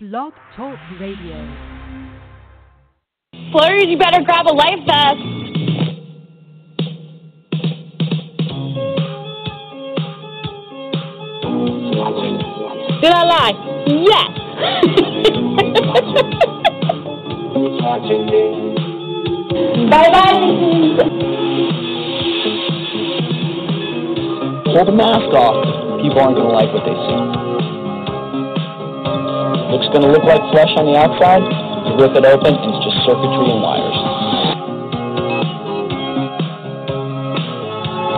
Blog Talk Radio. Flurries, you better grab a life vest. Did I lie? Yes. bye bye. Pull the mask off. People aren't going to like what they see. Looks going to look like flesh on the outside. You rip it open, and it's just circuitry and wires.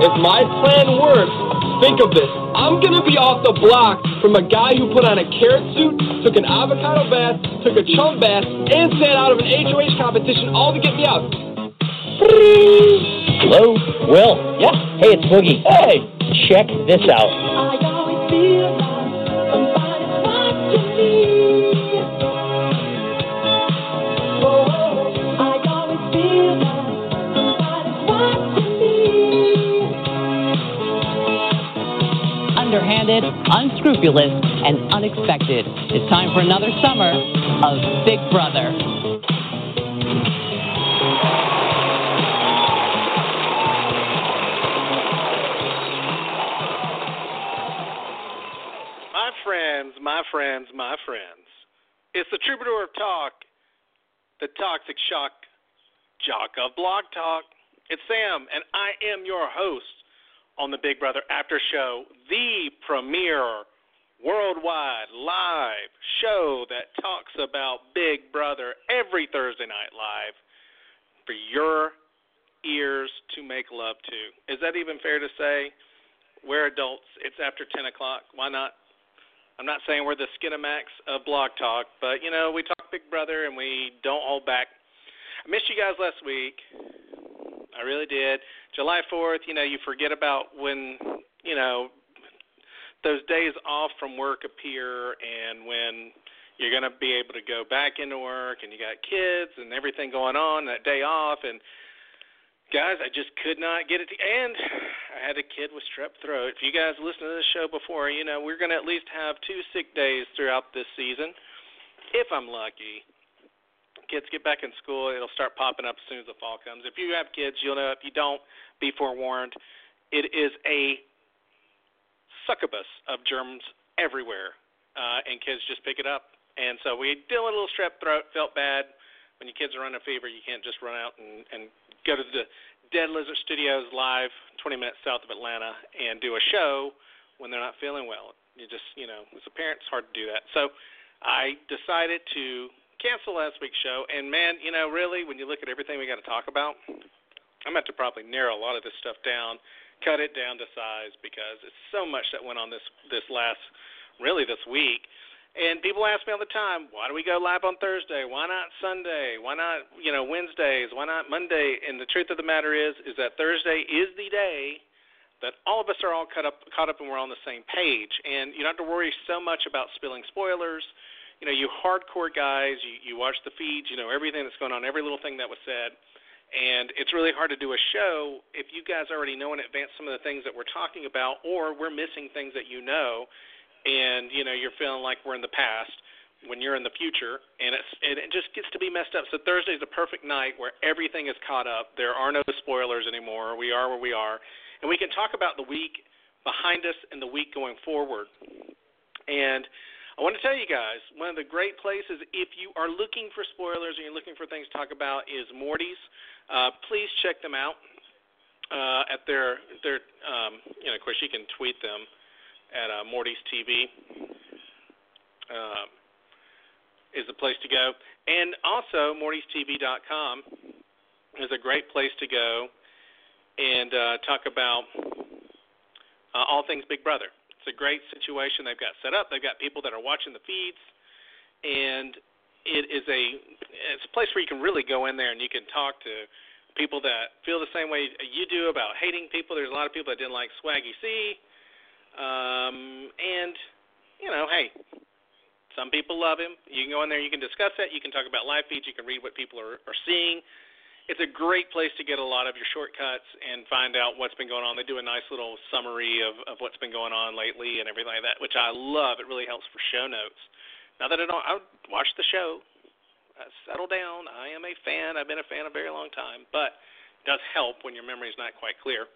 If my plan works, think of this. I'm gonna be off the block from a guy who put on a carrot suit, took an avocado bath, took a chum bath, and stayed out of an HOH competition all to get me out. Hello? Will? Yeah. Hey, it's Boogie. Hey! Check this out. Underhanded, unscrupulous, and unexpected. It's time for another summer of Big Brother. My friends, my friends, my friends. It's the troubadour of talk, the toxic shock jock of blog talk. It's Sam, and I am your host on the Big Brother After Show, the premier worldwide live show that talks about Big Brother every Thursday night live for your ears to make love to. Is that even fair to say? We're adults. It's after 10 o'clock. Why not? I'm not saying we're the Skinamax of Blog Talk, but you know we talk Big Brother and we don't hold back. I missed you guys last week. I really did. July 4th, you know, you forget about when you know those days off from work appear, and when you're going to be able to go back into work, and you got kids and everything going on that day off, and guys, I just could not get it. To, and I had a kid with strep throat. If you guys listen to this show before, you know we're going to at least have two sick days throughout this season, if I'm lucky. Kids get back in school, it'll start popping up as soon as the fall comes. If you have kids, you'll know. If you don't, be forewarned. It is a succubus of germs everywhere, uh, and kids just pick it up. And so we dealing with a little strep throat, felt bad. When your kids are running a fever, you can't just run out and, and go to the Dead Lizard Studios live, 20 minutes south of Atlanta, and do a show when they're not feeling well. You just, you know, as a parent, it's hard to do that. So I decided to cancel last week's show. And man, you know, really, when you look at everything we got to talk about, I'm going to probably narrow a lot of this stuff down, cut it down to size because it's so much that went on this this last, really this week. And people ask me all the time, why do we go live on Thursday? Why not Sunday? Why not, you know, Wednesdays? Why not Monday? And the truth of the matter is, is that Thursday is the day that all of us are all caught up, caught up, and we're on the same page. And you don't have to worry so much about spilling spoilers. You know, you hardcore guys, you you watch the feeds, you know everything that's going on, every little thing that was said. And it's really hard to do a show if you guys already know in advance some of the things that we're talking about, or we're missing things that you know and you know you're feeling like we're in the past when you're in the future and it's it just gets to be messed up. So thursday's a perfect night where everything is caught up. There are no spoilers anymore. We are where we are. And we can talk about the week behind us and the week going forward. And I want to tell you guys, one of the great places, if you are looking for spoilers and you're looking for things to talk about, is Morty's. Uh, please check them out uh, at their their. Um, you know, of course, you can tweet them at uh, Morty's TV um, is the place to go. And also, Morty'sTV.com is a great place to go and uh, talk about uh, all things Big Brother. It's a great situation they've got set up. They've got people that are watching the feeds, and it is a it's a place where you can really go in there and you can talk to people that feel the same way you do about hating people. There's a lot of people that didn't like Swaggy C. Um, and, you know, hey, some people love him. You can go in there, you can discuss that. You can talk about live feeds. You can read what people are, are seeing. It's a great place to get a lot of your shortcuts and find out what's been going on. They do a nice little summary of, of what's been going on lately and everything like that, which I love. It really helps for show notes Now that I don't, I watch the show. I settle down. I am a fan. I've been a fan a very long time, but it does help when your memory is not quite clear.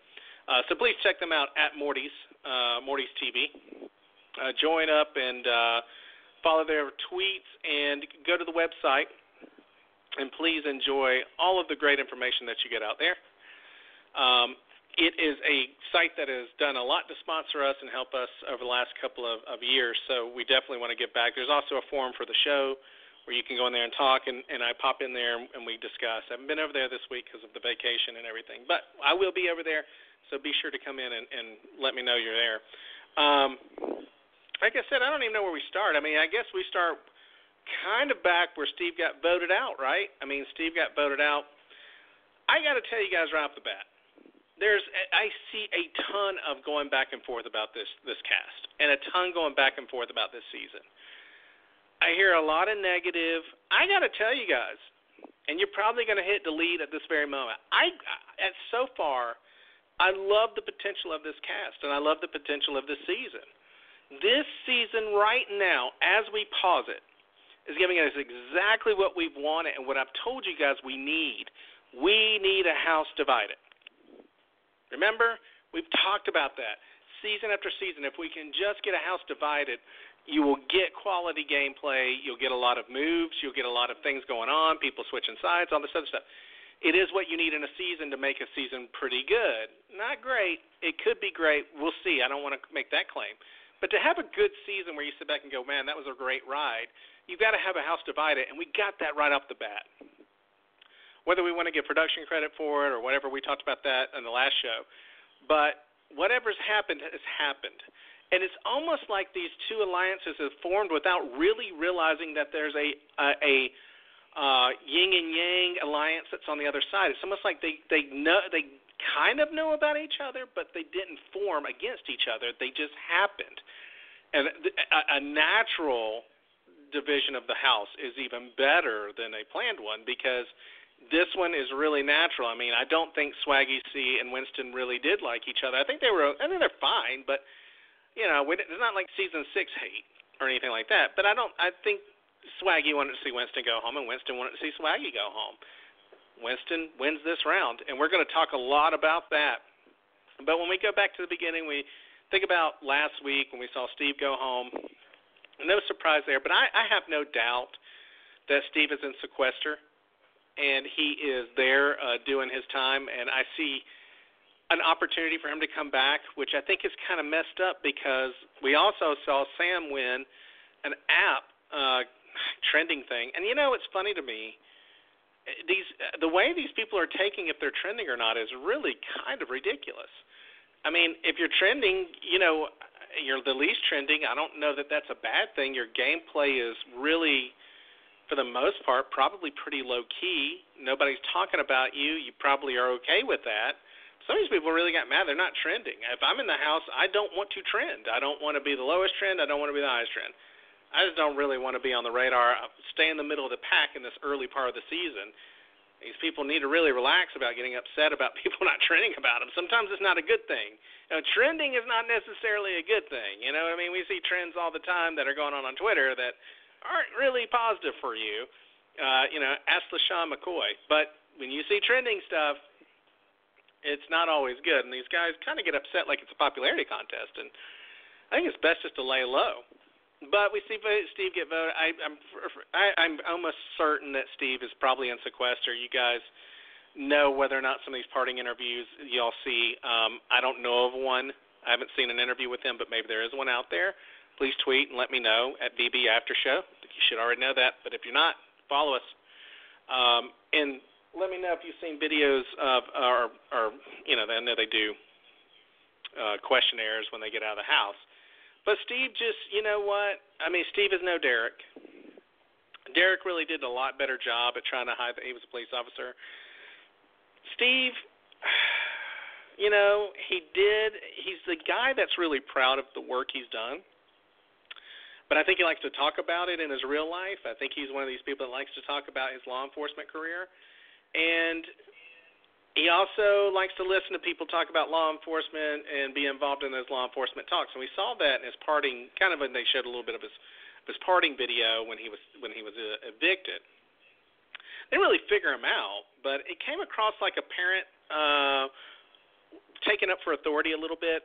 Uh, so please check them out at Morty's uh, Morty's TV. Uh, join up and uh, follow their tweets and go to the website and please enjoy all of the great information that you get out there. Um, it is a site that has done a lot to sponsor us and help us over the last couple of, of years, so we definitely want to get back. There's also a forum for the show where you can go in there and talk, and, and I pop in there and we discuss. I haven't been over there this week because of the vacation and everything, but I will be over there, so be sure to come in and, and let me know you're there. Um, like I said, I don't even know where we start. I mean, I guess we start kind of back where Steve got voted out, right? I mean, Steve got voted out. I got to tell you guys right off the bat there's I see a ton of going back and forth about this this cast, and a ton going back and forth about this season. I hear a lot of negative. I got to tell you guys, and you're probably going to hit delete at this very moment. I at so far, I love the potential of this cast, and I love the potential of this season. This season, right now, as we pause it, is giving us exactly what we've wanted and what I've told you guys we need. We need a house divided. Remember, we've talked about that season after season. If we can just get a house divided, you will get quality gameplay. You'll get a lot of moves. You'll get a lot of things going on. People switching sides, all this other stuff. It is what you need in a season to make a season pretty good. Not great. It could be great. We'll see. I don't want to make that claim. But to have a good season where you sit back and go, man, that was a great ride, you've got to have a house divided, and we got that right off the bat whether we want to give production credit for it or whatever, we talked about that in the last show. But whatever's happened has happened. And it's almost like these two alliances have formed without really realizing that there's a a, a uh, yin and yang alliance that's on the other side. It's almost like they they know they kind of know about each other, but they didn't form against each other. They just happened. And a, a natural division of the house is even better than a planned one because this one is really natural. I mean, I don't think Swaggy C and Winston really did like each other. I think they were. I think they're fine, but you know, it's not like season six hate or anything like that. But I don't. I think Swaggy wanted to see Winston go home, and Winston wanted to see Swaggy go home. Winston wins this round, and we're going to talk a lot about that. But when we go back to the beginning, we think about last week when we saw Steve go home. No surprise there, but I, I have no doubt that Steve is in sequester and he is there uh, doing his time. And I see an opportunity for him to come back, which I think is kind of messed up because we also saw Sam win an app uh, trending thing. And you know, it's funny to me. These the way these people are taking if they're trending or not is really kind of ridiculous. I mean, if you're trending, you know, you're the least trending. I don't know that that's a bad thing. Your gameplay is really for the most part, probably pretty low key. Nobody's talking about you. You probably are okay with that. Some of these people really got mad. They're not trending. If I'm in the house, I don't want to trend. I don't want to be the lowest trend. I don't want to be the highest trend. I just don't really want to be on the radar. Stay in the middle of the pack in this early part of the season. These people need to really relax about getting upset about people not trending about them. Sometimes it's not a good thing. You know, trending is not necessarily a good thing. You know I mean? We see trends all the time that are going on on Twitter that aren't really positive for you. Uh, you know, ask LeSean McCoy. But when you see trending stuff, it's not always good. And these guys kind of get upset like it's a popularity contest. And I think it's best just to lay low. But we see Steve get voted. I, I'm I, I'm almost certain that Steve is probably in sequester. You guys know whether or not some of these parting interviews y'all see. Um, I don't know of one. I haven't seen an interview with him, but maybe there is one out there please tweet and let me know at BB After Show. You should already know that, but if you're not, follow us. Um, and let me know if you've seen videos of, or, or you know, I know they do uh, questionnaires when they get out of the house. But Steve just, you know what? I mean, Steve is no Derek. Derek really did a lot better job at trying to hide that he was a police officer. Steve, you know, he did. He's the guy that's really proud of the work he's done but I think he likes to talk about it in his real life. I think he's one of these people that likes to talk about his law enforcement career, and he also likes to listen to people talk about law enforcement and be involved in those law enforcement talks. And we saw that in his parting, kind of when they showed a little bit of his his parting video when he was when he was uh, evicted. They didn't really figure him out, but it came across like a parent uh, taking up for authority a little bit,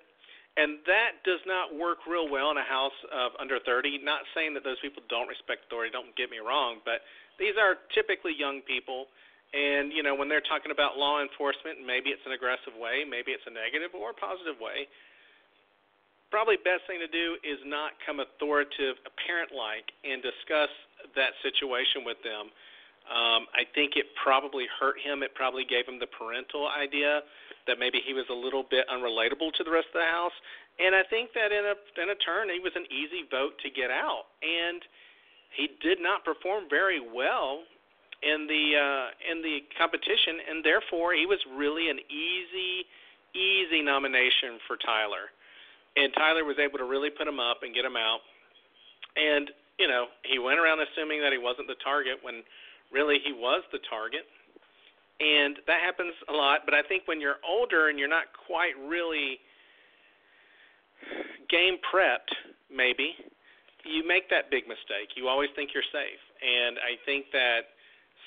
and that does not work real well in a house of under 30. Not saying that those people don't respect authority. Don't get me wrong, but these are typically young people. And you know when they're talking about law enforcement, maybe it's an aggressive way, maybe it's a negative or a positive way probably best thing to do is not come authoritative, parent like, and discuss that situation with them. Um, I think it probably hurt him. It probably gave him the parental idea that maybe he was a little bit unrelatable to the rest of the house. And I think that in a in a turn, he was an easy vote to get out, and he did not perform very well in the uh, in the competition, and therefore he was really an easy easy nomination for Tyler and Tyler was able to really put him up and get him out. And you know, he went around assuming that he wasn't the target when really he was the target. And that happens a lot, but I think when you're older and you're not quite really game prepped, maybe, you make that big mistake. You always think you're safe. And I think that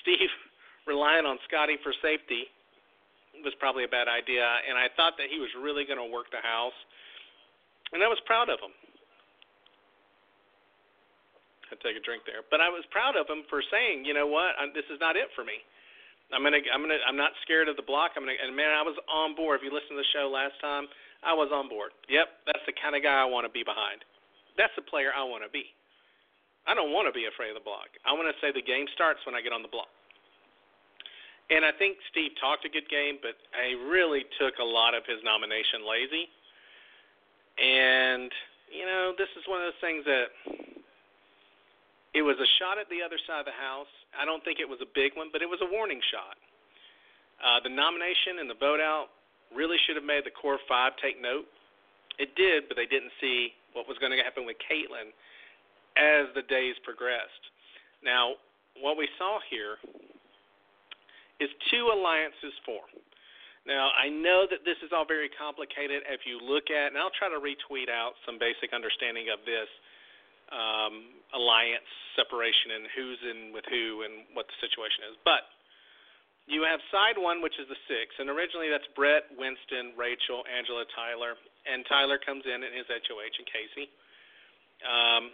Steve relying on Scottie for safety was probably a bad idea. And I thought that he was really going to work the house and I was proud of him. I take a drink there, but I was proud of him for saying, you know what, I'm, this is not it for me. I'm gonna, I'm gonna, I'm not scared of the block. I'm gonna, and man, I was on board. If you listened to the show last time, I was on board. Yep, that's the kind of guy I want to be behind. That's the player I want to be. I don't want to be afraid of the block. I want to say the game starts when I get on the block. And I think Steve talked a good game, but I really took a lot of his nomination lazy. And, you know, this is one of those things that it was a shot at the other side of the house. I don't think it was a big one, but it was a warning shot. Uh, the nomination and the vote out really should have made the core five take note. It did, but they didn't see what was going to happen with Kaitlyn as the days progressed. Now, what we saw here is two alliances form. Now, I know that this is all very complicated. If you look at, and I'll try to retweet out some basic understanding of this um, alliance separation and who's in with who and what the situation is. But you have side one, which is the six, and originally that's Brett, Winston, Rachel, Angela, Tyler, and Tyler comes in in his HOH and Kaycee. um,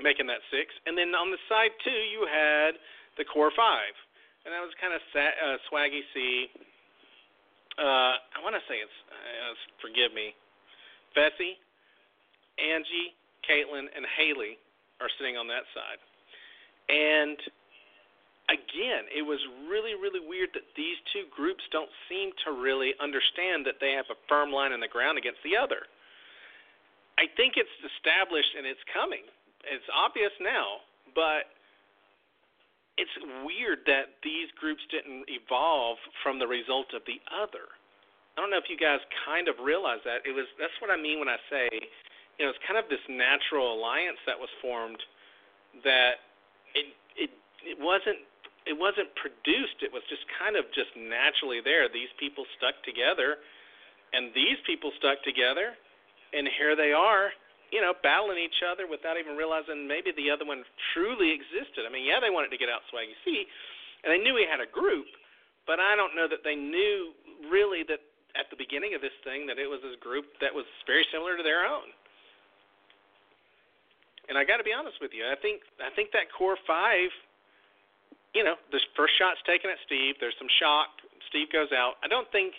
making that six. And then on the side two, you had the core five, and that was kind of uh, Swaggy C, uh, I want to say it's, uh, forgive me, Fessy, Angie, Kaitlyn, and Haleigh are sitting on that side. And again, it was really, really weird that these two groups don't seem to really understand that they have a firm line in the ground against the other. I think it's established and it's coming. It's obvious now, but it's weird that these groups didn't evolve from the result of the other. I don't know if you guys kind of realize that. It was that's what I mean when I say, you know, it's kind of this natural alliance that was formed that it it it wasn't it wasn't produced. It was just kind of just naturally there. These people stuck together and these people stuck together and here they are you know, battling each other without even realizing maybe the other one truly existed. I mean, yeah, they wanted to get out Swaggy C, and they knew he had a group, but I don't know that they knew really that at the beginning of this thing that it was a group that was very similar to their own. And I got to be honest with you, I think I think that core five, you know, the first shot's taken at Steve. There's some shock. Steve goes out. I don't think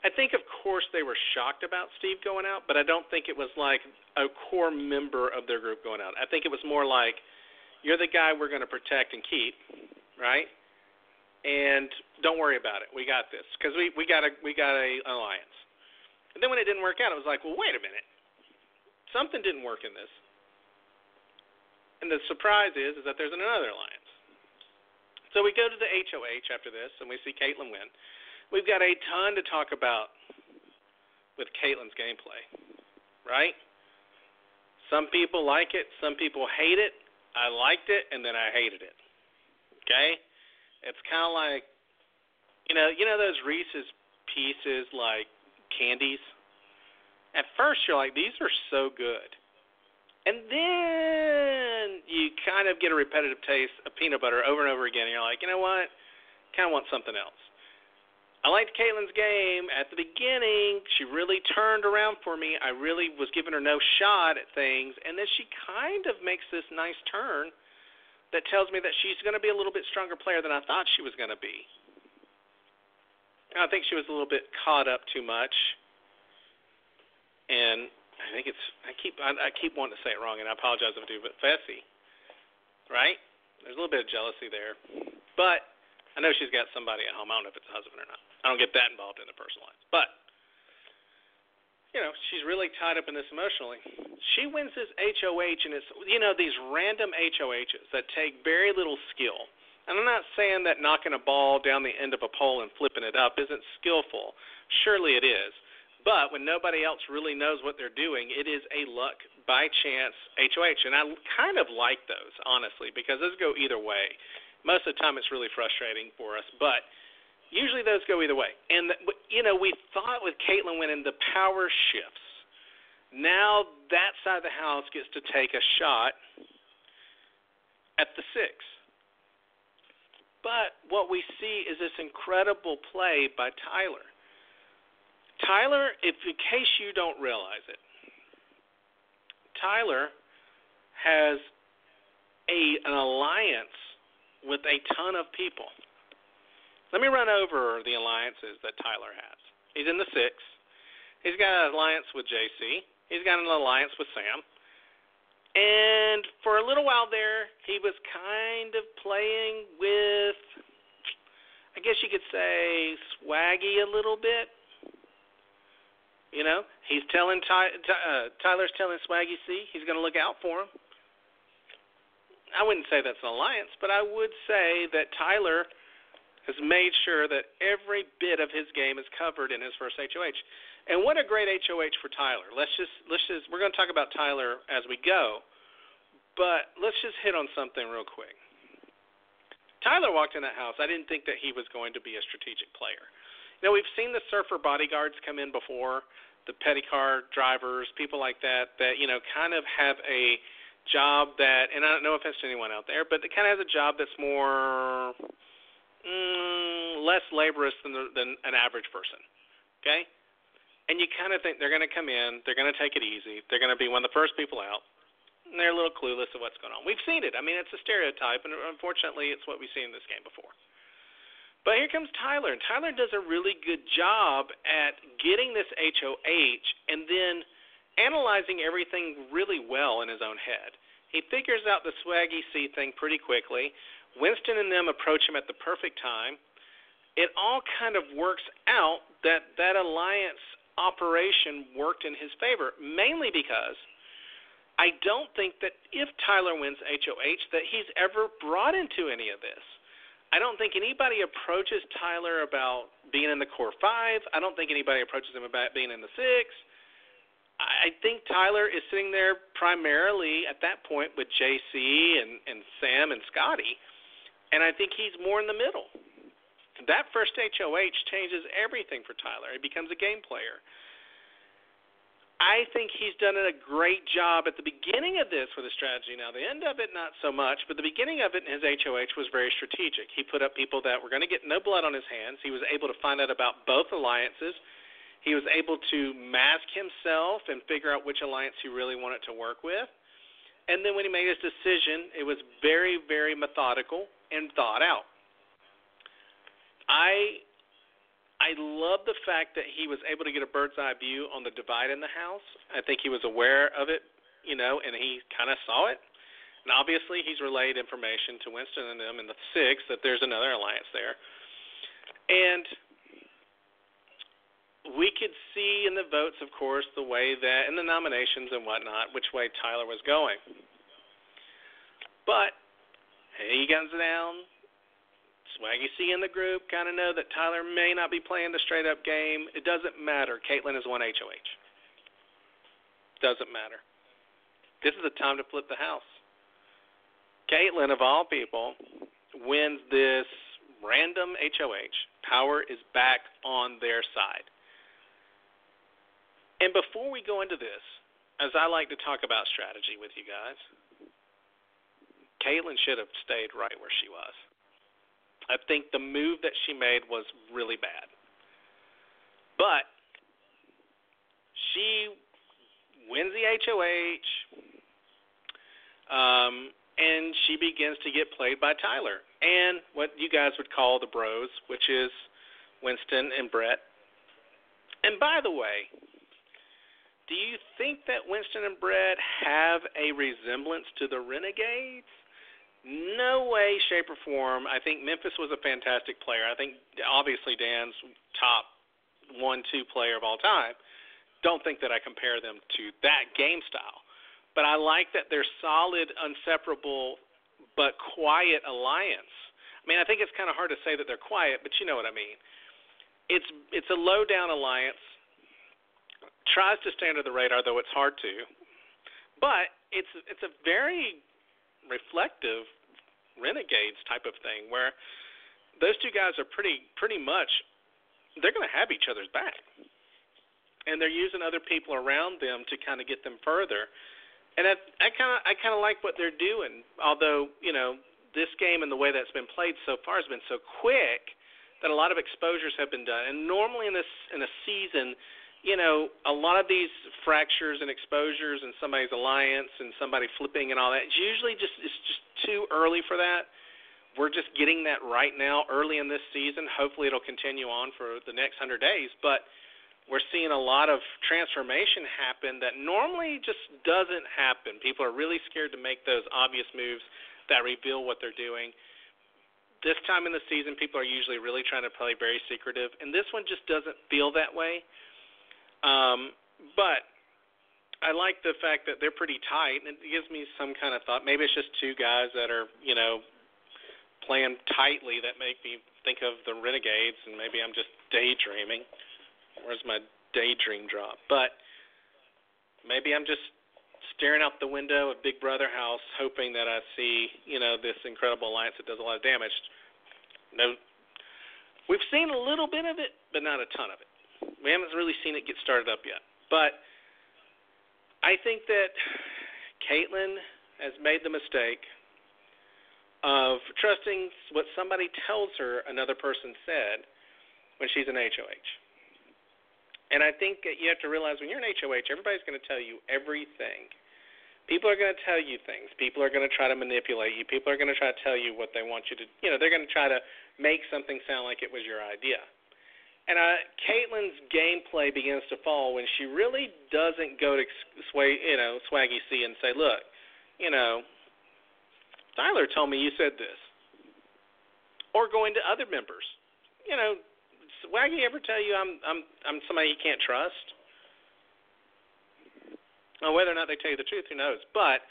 I think, of course, they were shocked about Steve going out, but I don't think it was like a core member of their group going out. I think it was more like, you're the guy we're going to protect and keep, right? And don't worry about it. We got this because we we got a we got a alliance. And then when it didn't work out, it was like, well, wait a minute, something didn't work in this. And the surprise is is that there's another alliance. So we go to the HOH after this, and we see Kaitlyn win. We've got a ton to talk about with Kaitlyn's gameplay, right? Some people like it, some people hate it. I liked it, and then I hated it. Okay, it's kind of like, you know, you know those Reese's pieces like candies. At first, you're like, these are so good, And then you kind of get a repetitive taste of peanut butter over and over again. And you're like, you know what? Kind of want something else. I liked Kaitlyn's game at the beginning. She really turned around for me. I really was giving her no shot at things, and then she kind of makes this nice turn that tells me that she's going to be a little bit stronger player than I thought she was going to be. I think she was a little bit caught up too much, and I think it's I keep I, I keep wanting to say it wrong, and I apologize if I do, but Fessy, right? There's a little bit of jealousy there, but I know she's got somebody at home. I don't know if it's a husband or not. I don't get that involved in the personal life, but you know she's really tied up in this emotionally. She wins this HOH, and it's you know these random HOHs that take very little skill and I'm not saying that knocking a ball down the end of a pole and flipping it up isn't skillful. Surely it is. But when nobody else really knows what they're doing, it is a luck by chance HOH. And I kind of like those, honestly, because those go either way. Most of the time it's really frustrating for us, but usually those go either way. And, you know, we thought with Kaitlyn winning, the power shifts. Now that side of the house gets to take a shot at the six. But what we see is this incredible play by Tyler. Tyler, if in case you don't realize it, Tyler has a an alliance with a ton of people. Let me run over the alliances that Tyler has. He's in the six. He's got an alliance with JC. He's got an alliance with Sam. And for a little while there, he was kind of playing with, I guess you could say, swaggy a little bit. You know, he's telling Ty, uh, Tyler's telling Swaggy C he's going to look out for him. I wouldn't say that's an alliance, but I would say that Tyler has made sure that every bit of his game is covered in his first HOH. And what a great HOH for Tyler. Let's just let's just we're going to talk about Tyler as we go, but let's just hit on something real quick. Tyler walked in that house. I didn't think that he was going to be a strategic player. Know, we've seen the surfer bodyguards come in before, the petty car drivers, people like that, that you know kind of have a job that, and I don't know if it's anyone out there, but it kind of has a job that's more mm, less laborious than the, than an average person. Okay, and you kind of think they're going to come in, they're going to take it easy, they're going to be one of the first people out, and they're a little clueless of what's going on. We've seen it. I mean, it's a stereotype, and unfortunately, it's what we've seen in this game before. But here comes Tyler, and Tyler does a really good job at getting this HOH and then analyzing everything really well in his own head. He figures out the swaggy C thing pretty quickly. Winston and them approach him at the perfect time. It all kind of works out that that alliance operation worked in his favor, mainly because I don't think that if Tyler wins HOH that he's ever brought into any of this. I don't think anybody approaches Tyler about being in the core five. I don't think anybody approaches him about being in the six. I think Tyler is sitting there primarily at that point with JC and, and Sam and Scottie, and I think he's more in the middle that first HOH changes everything for Tyler. He becomes a game player. I think he's done a great job at the beginning of this with a strategy. Now, the end of it, not so much, but the beginning of it in his HOH was very strategic. He put up people that were going to get no blood on his hands. He was able to find out about both alliances. He was able to mask himself and figure out which alliance he really wanted to work with. And then when he made his decision, it was very, very methodical and thought out. I I love the fact that he was able to get a bird's eye view on the divide in the house. I think he was aware of it, you know, and he kind of saw it. And obviously, he's relayed information to Winston and them in the six that there's another alliance there. And we could see in the votes, of course, the way that, in the nominations and whatnot, which way Tyler was going. But he comes down Swaggy C in the group kind of know that Tyler may not be playing the straight up game. It doesn't matter. Kaitlyn is one HOH. Doesn't matter. This is the time to flip the house. Kaitlyn, of all people, wins this random HOH. Power is back on their side. And before we go into this, as I like to talk about strategy with you guys, Kaitlyn should have stayed right where she was. I think the move that she made was really bad. But she wins the HOH, um, and she begins to get played by Tyler and what you guys would call the bros, which is Winston and Brett. And by the way, do you think that Winston and Brett have a resemblance to the Renegades? No way, shape, or form. I think Memphis was a fantastic player. I think obviously Dan's top one, two player of all time. Don't think that I compare them to that game style. But I like that they're solid, inseparable, but quiet alliance. I mean, I think it's kind of hard to say that they're quiet, but you know what I mean. It's it's a low down alliance. Tries to stay under the radar, though it's hard to. But it's it's a very reflective renegades type of thing where those two guys are pretty pretty much they're going to have each other's back. And they're using other people around them to kind of get them further. And i kind of i kind of like what they're doing although you know this game and the way that's been played so far has been so quick that a lot of exposures have been done. And normally in this in a season you know, a lot of these fractures and exposures and somebody's alliance and somebody flipping and all that, it's usually just it's just too early for that. We're just getting that right now, early in this season. Hopefully, it'll continue on for the next hundred days. But we're seeing a lot of transformation happen that normally just doesn't happen. People are really scared to make those obvious moves that reveal what they're doing. This time in the season, people are usually really trying to play very secretive, and this one just doesn't feel that way. Um, but I like the fact that they're pretty tight, and it gives me some kind of thought. Maybe it's just two guys that are, you know, playing tightly that make me think of the Renegades, and maybe I'm just daydreaming. Where's my daydream drop? But maybe I'm just staring out the window of Big Brother house, hoping that I see, you know, this incredible alliance that does a lot of damage. No, we've seen a little bit of it, but not a ton of it. We haven't really seen it get started up yet. But I think that Kaitlyn has made the mistake of trusting what somebody tells her another person said when she's an HOH. And I think that you have to realize when you're an HOH, everybody's going to tell you everything. People are going to tell you things. People are going to try to manipulate you. People are going to try to tell you what they want you to, you know, they're going to try to make something sound like it was your idea. And uh, Kaitlyn's gameplay begins to fall when she really doesn't go to sway, you know, Swaggy C and say, "Look, you know, Tyler told me you said this," or going to other members. You know, Swaggy ever tell you I'm I'm I'm somebody you can't trust? Now, whether or not they tell you the truth, who knows? But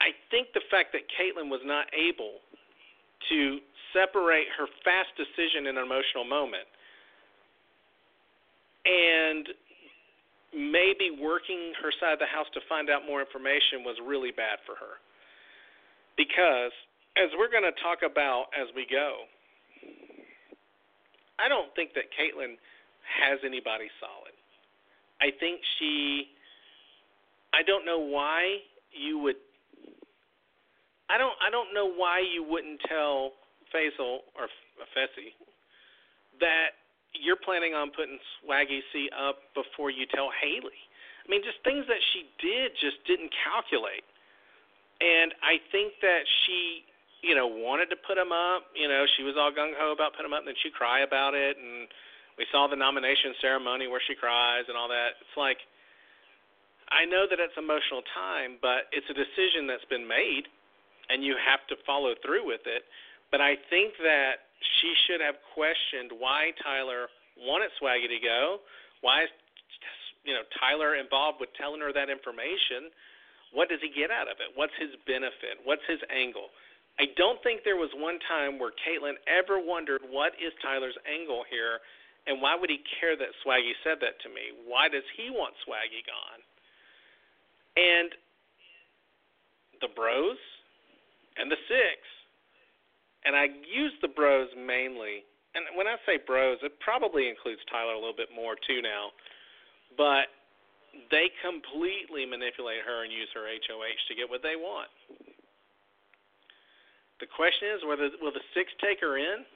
I think the fact that Kaitlyn was not able to separate her fast decision in an emotional moment and maybe working her side of the house to find out more information was really bad for her. Because, as we're going to talk about as we go, I don't think that Kaitlyn has anybody solid. I think she. I don't know why you would. I don't. I don't know why you wouldn't tell Faysal or Fessy that you're planning on putting Swaggy C up before you tell Haleigh. I mean, just things that she did just didn't calculate. And I think that she, you know, wanted to put him up. You know, she was all gung ho about putting him up, and then she'd cry about it. And we saw the nomination ceremony where she cries and all that. It's like, I know that it's emotional time, but it's a decision that's been made, and you have to follow through with it. But I think that she should have questioned why Tyler wanted Swaggy to go. Why is you know Tyler involved with telling her that information? What does he get out of it? What's his benefit? What's his angle? I don't think there was one time where Kaitlyn ever wondered what is Tyler's angle here, and why would he care that Swaggy said that to me? Why does he want Swaggy gone? And the Bros and the Six and I use the bros mainly. And when I say bros, it probably includes Tyler a little bit more too now. But they completely manipulate her and use her HOH to get what they want. The question is whether will the six take her in?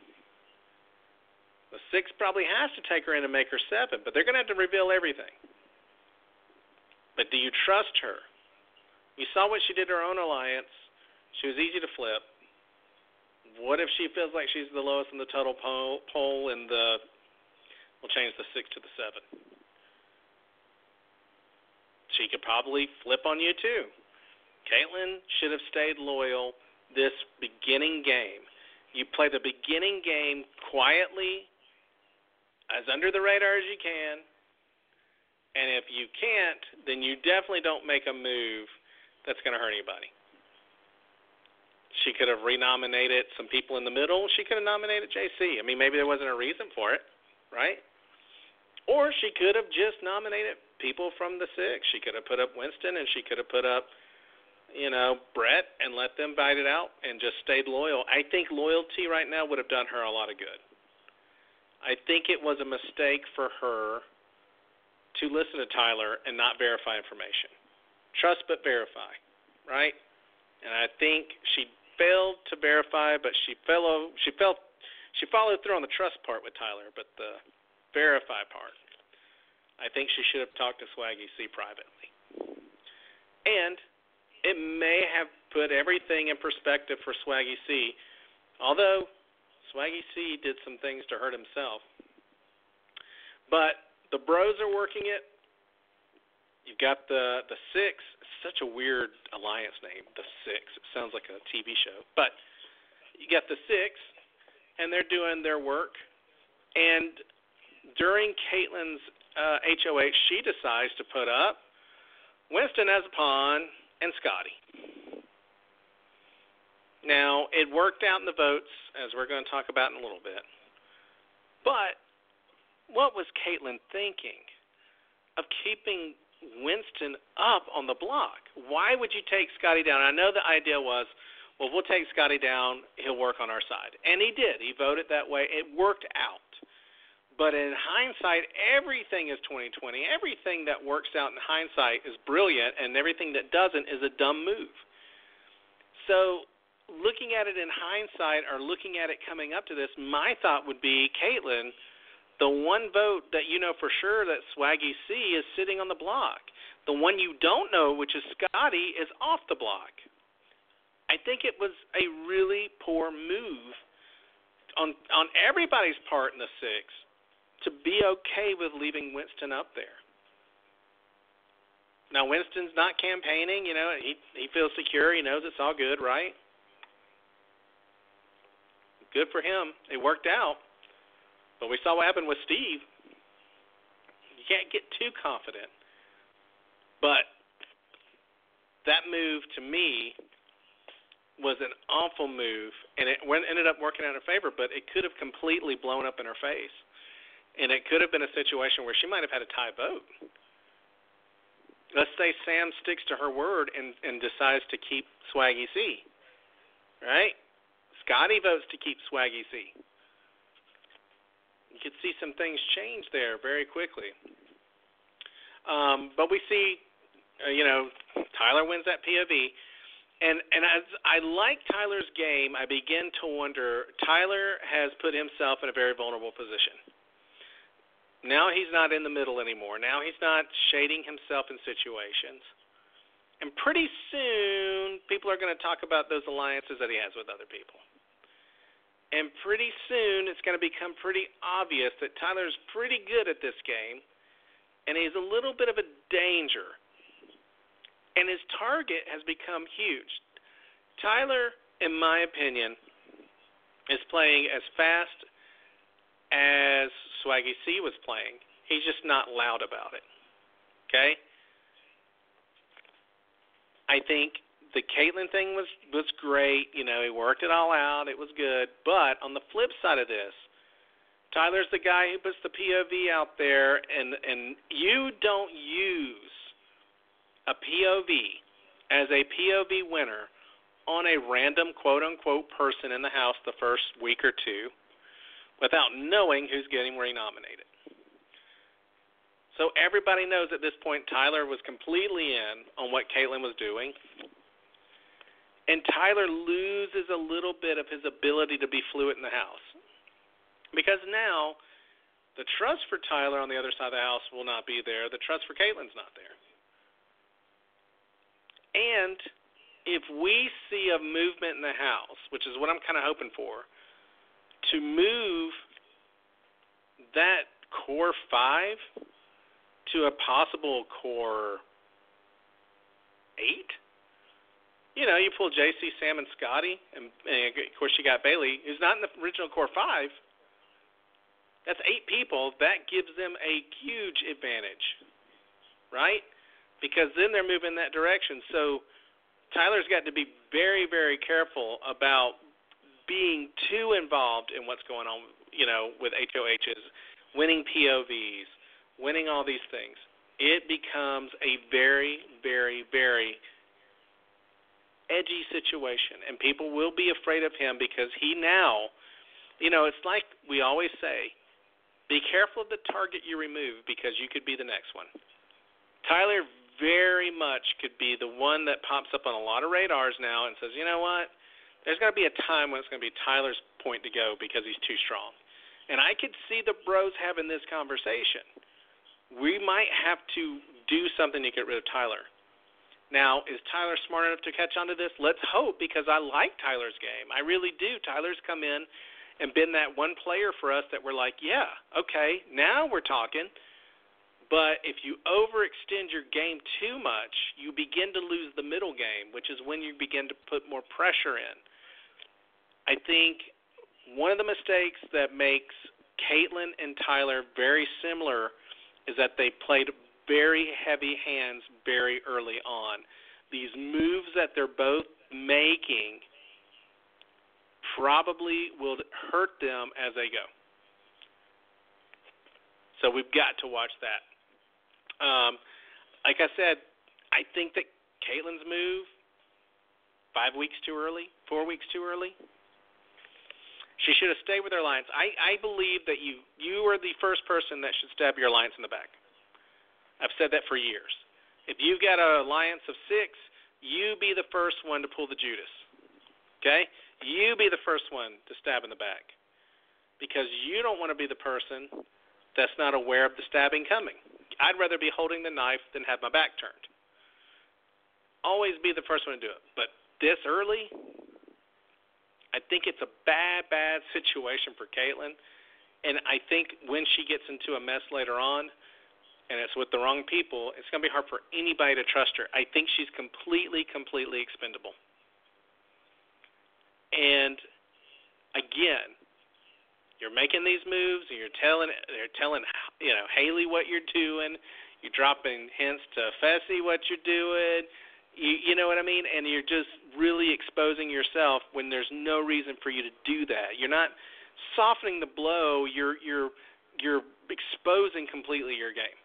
The six probably has to take her in to make her seven, but they're going to have to reveal everything. But do you trust her? You saw what she did to her own alliance. She was easy to flip. What if she feels like she's the lowest in the total poll, poll and the we'll change the six to the seven? She could probably flip on you too. Kaitlyn should have stayed loyal this beginning game. You play the beginning game quietly, as under the radar as you can, and if you can't, then you definitely don't make a move that's going to hurt anybody. She could have renominated some people in the middle. She could have nominated JC. I mean, maybe there wasn't a reason for it, right? Or she could have just nominated people from the six. She could have put up Winston and she could have put up, you know, Brett and let them bite it out and just stayed loyal. I think loyalty right now would have done her a lot of good. I think it was a mistake for her to listen to Tyler and not verify information. Trust but verify, right? And I think she failed to verify, but she fellow she felt she followed through on the trust part with Tyler, but the verify part, I think she should have talked to Swaggy C privately. And it may have put everything in perspective for Swaggy C, although Swaggy C did some things to hurt himself. But the Bros are working it. You've got the the six. Such a weird alliance name, the six. It sounds like a TV show, but you got the six, and they're doing their work. And during Kaitlyn's uh, HOH, she decides to put up Winston as a pawn and Scottie. Now, it worked out in the votes, as we're going to talk about in a little bit. But what was Kaitlyn thinking of keeping Winston up on the block? Why would you take Scottie down? I know the idea was, well, we'll take Scottie down, he'll work on our side. And he did. He voted that way. It worked out. But in hindsight, everything is 2020. Everything that works out in hindsight is brilliant, and everything that doesn't is a dumb move. So, looking at it in hindsight or looking at it coming up to this, my thought would be Kaitlyn – the one vote that you know for sure that Swaggy C is sitting on the block. The one you don't know, which is Scottie, is off the block. I think it was a really poor move on on everybody's part in the six to be okay with leaving Winston up there. Now Winston's not campaigning, you know, he he feels secure, he knows it's all good, right? Good for him. It worked out. But we saw what happened with Steve. You can't get too confident. But that move to me was an awful move, and it ended up working out in her favor. But it could have completely blown up in her face, and it could have been a situation where she might have had a tie vote. Let's say Sam sticks to her word and and decides to keep Swaggy C. Right? Scottie votes to keep Swaggy C you could see some things change there very quickly. Um, but we see, uh, you know, Tyler wins that POV, and and as I like Tyler's game, I begin to wonder. Tyler has put himself in a very vulnerable position. Now he's not in the middle anymore. Now he's not shading himself in situations. And pretty soon, people are going to talk about those alliances that he has with other people. And pretty soon it's going to become pretty obvious that Tyler's pretty good at this game and he's a little bit of a danger. And his target has become huge. Tyler, in my opinion, is playing as fast as Swaggy C was playing. He's just not loud about it. Okay? I think the Kaitlyn thing was was great. You know, he worked it all out. It was good. But on the flip side of this, Tyler's the guy who puts the POV out there, and and you don't use a POV as a POV winner on a random quote unquote person in the house the first week or two without knowing who's getting renominated. So everybody knows at this point Tyler was completely in on what Kaitlyn was doing. And Tyler loses a little bit of his ability to be fluent in the house. Because now the trust for Tyler on the other side of the house will not be there. The trust for Kaitlyn's not there. And if we see a movement in the house, which is what I'm kind of hoping for, to move that core five to a possible core eight. You know, you pull JC, Sam, and Scottie, and, and of course you got Bayleigh, who's not in the original core five. That's eight people. That gives them a huge advantage, right? Because then they're moving that direction. So Tyler's got to be very, very careful about being too involved in what's going on, you know, with HOHs, winning POVs, winning all these things. It becomes a very, very, very edgy situation, and people will be afraid of him because he now, you know, it's like we always say be careful of the target you remove because you could be the next one. Tyler very much could be the one that pops up on a lot of radars now and says, you know what? There's going to be a time when it's going to be Tyler's point to go because he's too strong. And I could see the bros having this conversation. We might have to do something to get rid of Tyler. Now, is Tyler smart enough to catch on to this? Let's hope because I like Tyler's game. I really do. Tyler's come in and been that one player for us that we're like, yeah, okay, now we're talking. But if you overextend your game too much, you begin to lose the middle game, which is when you begin to put more pressure in. I think one of the mistakes that makes Kaitlyn and Tyler very similar is that they played very heavy hands very early on. These moves that they're both making probably will hurt them as they go. So we've got to watch that. Um, like I said, I think that Kaitlyn's move five weeks too early, four weeks too early. She should have stayed with her alliance. I, I believe that you you are the first person that should stab your alliance in the back. I've said that for years. If you've got an alliance of six, you be the first one to pull the Judas. Okay? You be the first one to stab in the back. Because you don't want to be the person that's not aware of the stabbing coming. I'd rather be holding the knife than have my back turned. Always be the first one to do it. But this early, I think it's a bad, bad situation for Kaitlyn. And I think when she gets into a mess later on, and it's with the wrong people, it's going to be hard for anybody to trust her. I think she's completely, completely expendable. And again, you're making these moves, and you're telling they're telling you know Haleigh what you're doing. You're dropping hints to Fessy what you're doing. You, you know what I mean? And you're just really exposing yourself when there's no reason for you to do that. You're not softening the blow. You're you're you're exposing completely your game.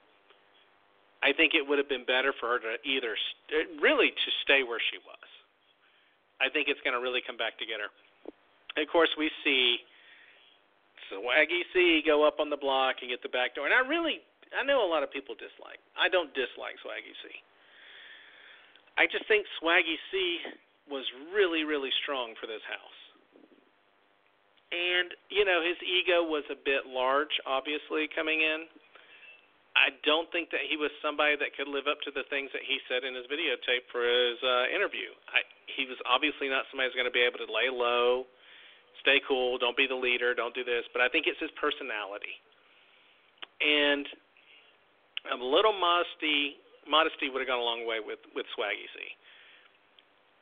I think it would have been better for her to either st- uh, really to stay where she was. I think it's going to really come back to get her. And of course, we see Swaggy C go up on the block and get the back door. And I really, I know a lot of people dislike. I don't dislike Swaggy C. I just think Swaggy C was really, really strong for this house. And, you know, his ego was a bit large, obviously, coming in. I don't think that he was somebody that could live up to the things that he said in his videotape for his uh, interview. I, he was obviously not somebody who's going to be able to lay low, stay cool, don't be the leader, don't do this. But I think it's his personality, and a little modesty. Modesty would have gone a long way with with Swaggy C.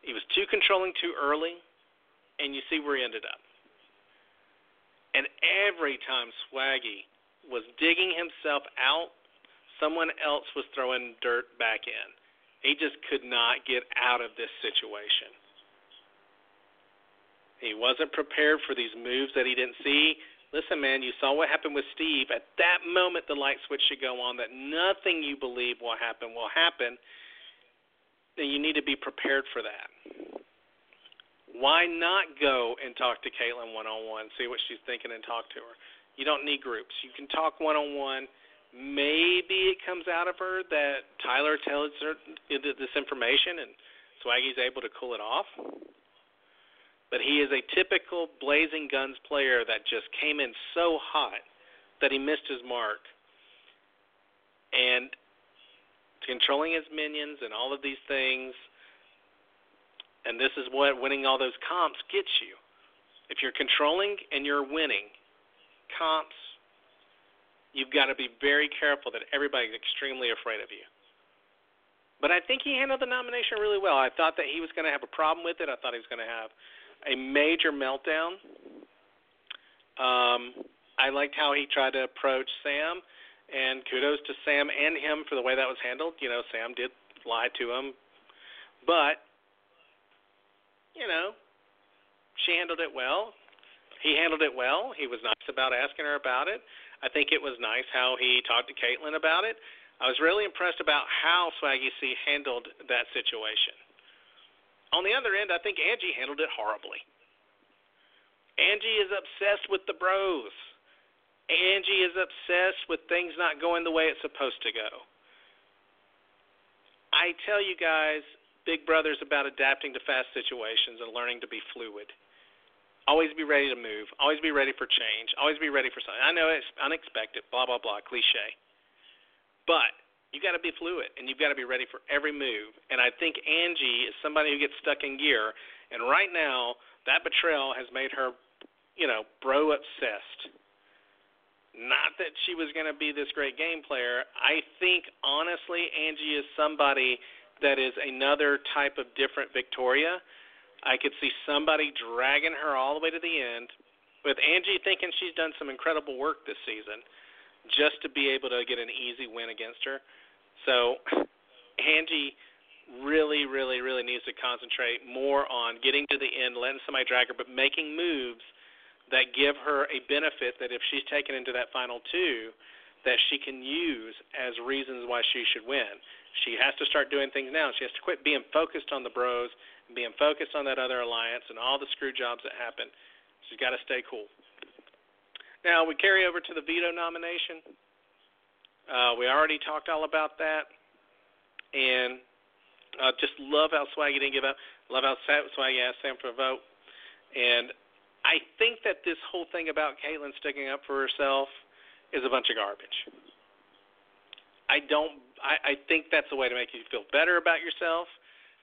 He was too controlling too early, and you see where he ended up. And every time Swaggy was digging himself out someone else was throwing dirt back in. He just could not get out of this situation. He wasn't prepared for these moves that he didn't see. Listen, man, you saw what happened with Steve. At that moment, the light switch should go on that nothing you believe will happen will happen. And you need to be prepared for that. Why not go and talk to Kaitlyn one on one, see what she's thinking, and talk to her? You don't need groups. You can talk one on one maybe it comes out of her that Tyler tells her this information and Swaggy's able to cool it off. But he is a typical blazing guns player that just came in so hot that he missed his mark. And controlling his minions and all of these things, and this is what winning all those comps gets you. If you're controlling and you're winning comps, you've got to be very careful that everybody's extremely afraid of you. But I think he handled the nomination really well. I thought that he was going to have a problem with it. I thought he was going to have a major meltdown. Um, I liked how he tried to approach Sam, and kudos to Sam and him for the way that was handled. You know, Sam did lie to him, but you know, she handled it well. He handled it well. He was nice about asking her about it. I think it was nice how he talked to Kaitlyn about it. I was really impressed about how Swaggy C handled that situation. On the other end, I think Angie handled it horribly. Angie is obsessed with the bros. Angie is obsessed with things not going the way it's supposed to go. I tell you guys, Big Brother's about adapting to fast situations and learning to be fluid. Always be ready to move. Always be ready for change. Always be ready for something. I know it's unexpected, blah, blah, blah, cliche. But you got to be fluid and you've got to be ready for every move. And I think Angie is somebody who gets stuck in gear. And right now, that betrayal has made her, you know, bro obsessed. Not that she was going to be this great game player. I think, honestly, Angie is somebody that is another type of different Victoria. I could see somebody dragging her all the way to the end, with Angie thinking she's done some incredible work this season just to be able to get an easy win against her. So Angie really, really, really needs to concentrate more on getting to the end, letting somebody drag her, but making moves that give her a benefit that if she's taken into that final two, that she can use as reasons why she should win. She has to start doing things now. She has to quit being focused on the bros being focused on that other alliance and all the screw jobs that happen. She's got to stay cool. Now we carry over to the veto nomination. Uh, we already talked all about that, and uh, just love how Swaggy didn't give up. Love how Swaggy asked Sam for a vote, and I think that this whole thing about Kaitlyn sticking up for herself is a bunch of garbage. I don't. I, I think that's a way to make you feel better about yourself.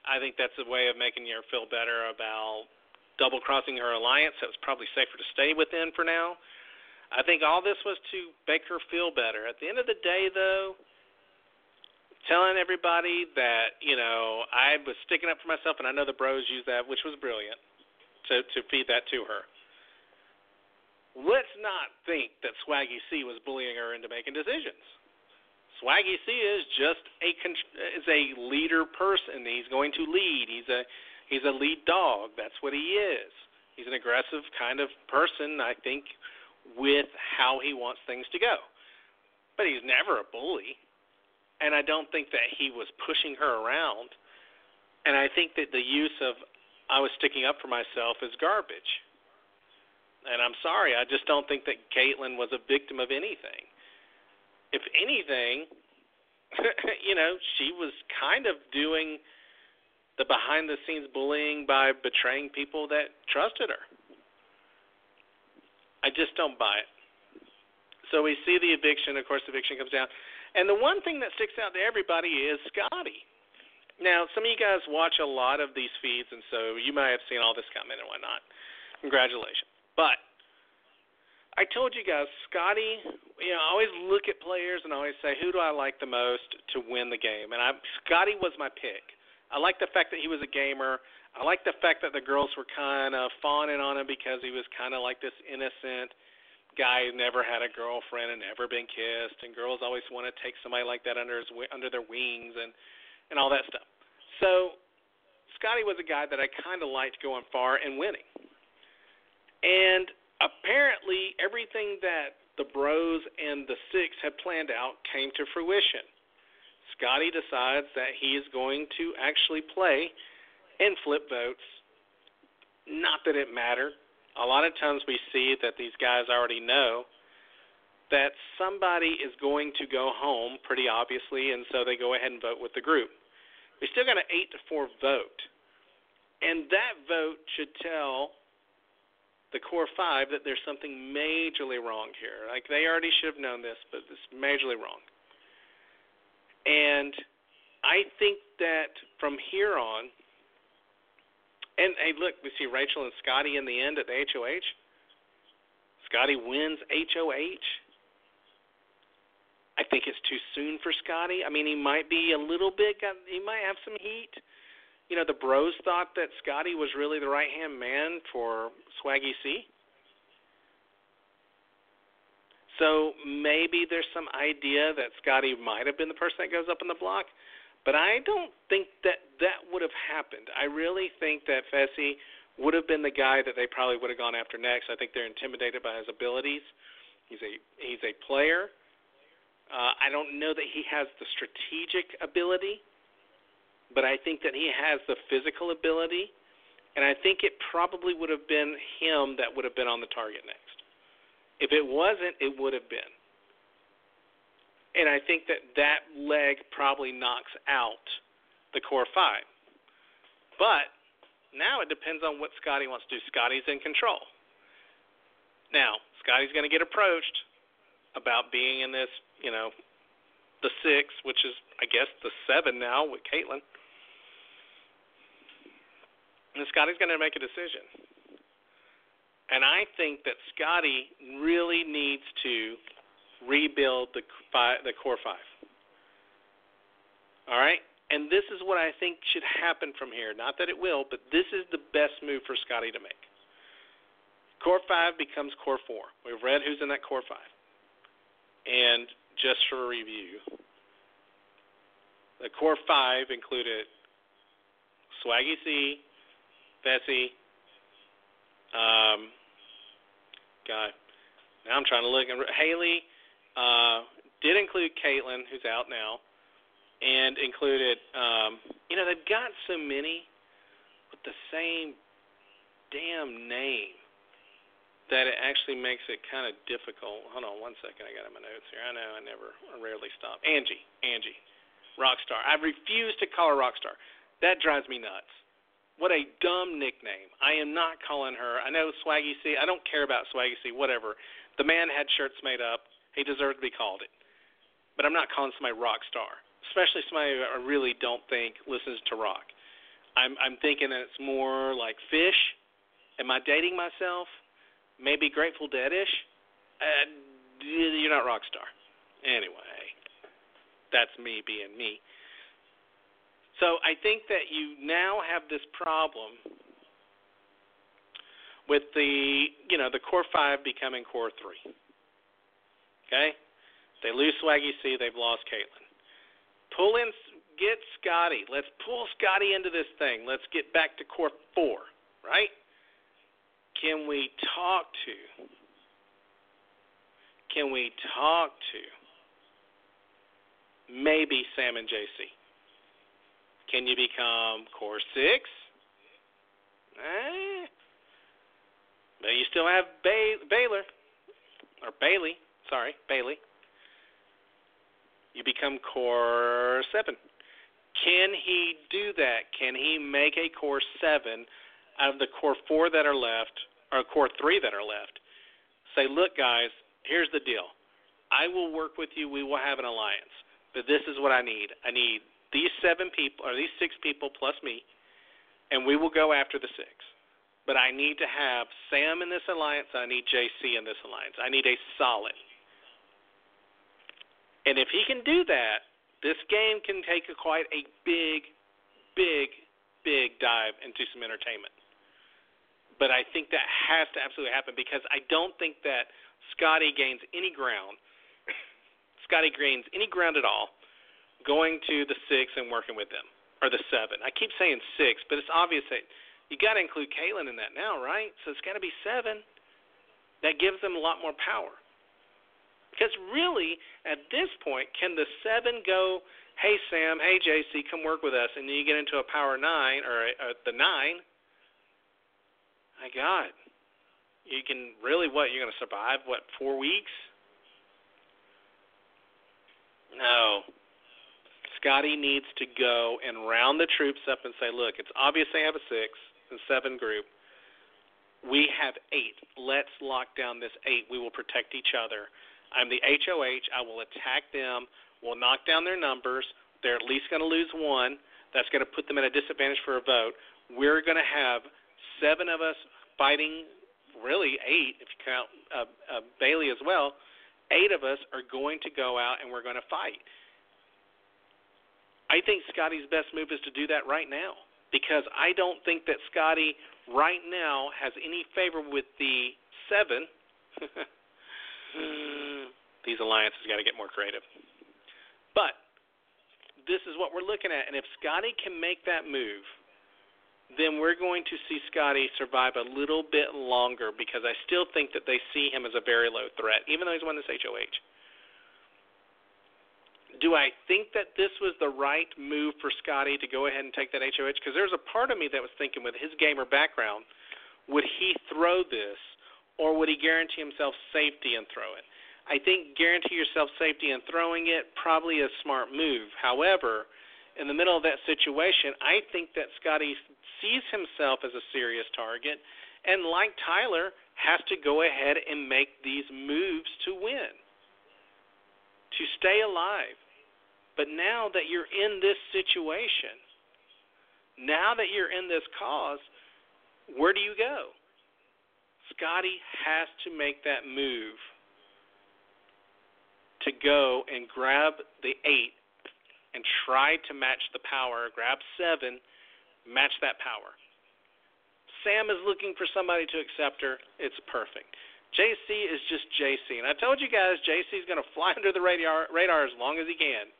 I think that's a way of making you feel better about double crossing her alliance. That was probably safer to stay within for now. I think all this was to make her feel better. At the end of the day, though, telling everybody that you know I was sticking up for myself, and I know the bros use that, which was brilliant, to to feed that to her. Let's not think that Swaggy C was bullying her into making decisions. Swaggy C is just a is a leader person. He's going to lead. He's a he's a lead dog. That's what he is. He's an aggressive kind of person. I think with how he wants things to go. But he's never a bully. And I don't think that he was pushing her around. And I think that the use of I was sticking up for myself is garbage. And I'm sorry, I just don't think that Kaitlyn was a victim of anything. If anything, you know, she was kind of doing the behind the scenes bullying by betraying people that trusted her. I just don't buy it. So we see the eviction. Of course, eviction comes down. And the one thing that sticks out to everybody is Scottie. Now, some of you guys watch a lot of these feeds, and so you might have seen all this coming and whatnot. Congratulations. But I told you guys, Scottie, you know, I always look at players and I always say, who do I like the most to win the game? And I, Scottie was my pick. I like the fact that he was a gamer. I like the fact that the girls were kind of fawning on him because he was kind of like this innocent guy who never had a girlfriend and never been kissed, and girls always want to take somebody like that under his under their wings and and all that stuff. So Scottie was a guy that I kind of liked going far and winning. And apparently, everything that the Bros and the Six had planned out came to fruition. Scottie decides that he is going to actually play and flip votes. Not that it mattered. A lot of times we see that these guys already know that somebody is going to go home pretty obviously, and so they go ahead and vote with the group. We still got an eight to four vote, and that vote should tell the core five that there's something majorly wrong here. Like they already should have known this, but it's majorly wrong. And I think that from here on, and hey, look, we see Rachel and Scottie in the end at the HOH. Scottie wins HOH. I think it's too soon for Scottie. I mean, he might be a little bit. He might have some heat. You know, the Bros thought that Scottie was really the right hand man for Swaggy C. So maybe there's some idea that Scottie might have been the person that goes up in the block, but I don't think that that would have happened. I really think that Fessy would have been the guy that they probably would have gone after next. I think they're intimidated by his abilities. He's a he's a player. Uh, I don't know that he has the strategic ability, but I think that he has the physical ability, and I think it probably would have been him that would have been on the target next. If it wasn't, it would have been. And I think that that leg probably knocks out the core five. But now it depends on what Scottie wants to do. Scottie's in control. Now, Scottie's going to get approached about being in this, you know, the six, which is, I guess, the seven now with Kaitlyn. And Scottie's going to make a decision. And I think that Scottie really needs to rebuild the five, the core five. All right? And this is what I think should happen from here. Not that it will, but this is the best move for Scottie to make. Core 5 becomes Core 4. We've read who's in that Core 5. And just for review, the Core 5 included Swaggy C, Fessy, um, God, now I'm trying to look. Haleigh uh, did include Kaitlyn, who's out now and included, um, you know, they've got so many with the same damn name that it actually makes it kind of difficult. Hold on one second, I got in my notes here. I know I never, I rarely stop. Angie, Angie, Rockstar. I refuse to call her Rockstar. That drives me nuts. What a dumb nickname. I am not calling her. I know Swaggy C. I don't care about Swaggy C. Whatever. The man had shirts made up. He deserved to be called it. But I'm not calling somebody Rockstar especially somebody I really don't think listens to rock. I'm I'm thinking that it's more like Phish. Am I dating myself? Maybe Grateful Deadish. Uh, you're not rock star. Anyway, that's me being me. So I think that you now have this problem with the you know the core five becoming core three. Okay, they lose Swaggy C, they've lost Kaitlyn. Pull in, get Scottie. Let's pull Scottie into this thing. Let's get back to core four, right? Can we talk to? Can we talk to maybe Sam and JC? Can you become core six? Eh. But you still have Bay- Baylor or Bayleigh. Sorry, Bayleigh. you become core 7. Can he do that? Can he make a core 7 out of the core 4 that are left, or core 3 that are left? Say, look, guys, here's the deal. I will work with you. We will have an alliance. But this is what I need. I need these seven people, or these six people plus me, and we will go after the six. But I need to have Sam in this alliance. I need JC in this alliance. I need a solid. And if he can do that, this game can take a quite a big, big, big dive into some entertainment. But I think that has to absolutely happen because I don't think that Scottie gains any ground. Scottie gains any ground at all going to the six and working with them or the seven. I keep saying six, but it's obvious that you got to include Kaitlyn in that now, right? So it's got to be seven. That gives them a lot more power. Because really, at this point, can the seven go, hey, Sam, hey, JC, come work with us, and then you get into a power nine or a, a, the nine? My God. You can really, what, you're going to survive, what, four weeks? No. Scottie needs to go and round the troops up and say, look, it's obvious they have a six and seven group. We have eight. Let's lock down this eight. We will protect each other. I'm the HOH. I will attack them. We'll knock down their numbers. They're at least going to lose one. That's going to put them at a disadvantage for a vote. We're going to have seven of us fighting, really eight if you count uh, uh, Bayleigh as well. Eight of us are going to go out and we're going to fight. I think Scottie's best move is to do that right now because I don't think that Scottie right now has any favor with the seven. These alliances got to get more creative. But this is what we're looking at, and if Scottie can make that move, then we're going to see Scottie survive a little bit longer because I still think that they see him as a very low threat, even though he's won this HOH. Do I think that this was the right move for Scottie to go ahead and take that HOH? Because there's a part of me that was thinking, with his gamer background, would he throw this, or would he guarantee himself safety and throw it? I think guarantee yourself safety and throwing it probably a smart move. However, in the middle of that situation, I think that Scottie sees himself as a serious target, and like Tyler, has to go ahead and make these moves to win, to stay alive. But now that you're in this situation, now that you're in this cause, where do you go? Scottie has to make that move to go and grab the eight and try to match the power, grab seven, match that power. Sam is looking for somebody to accept her. It's perfect. JC is just JC. And I told you guys, JC is going to fly under the radar, radar as long as he can.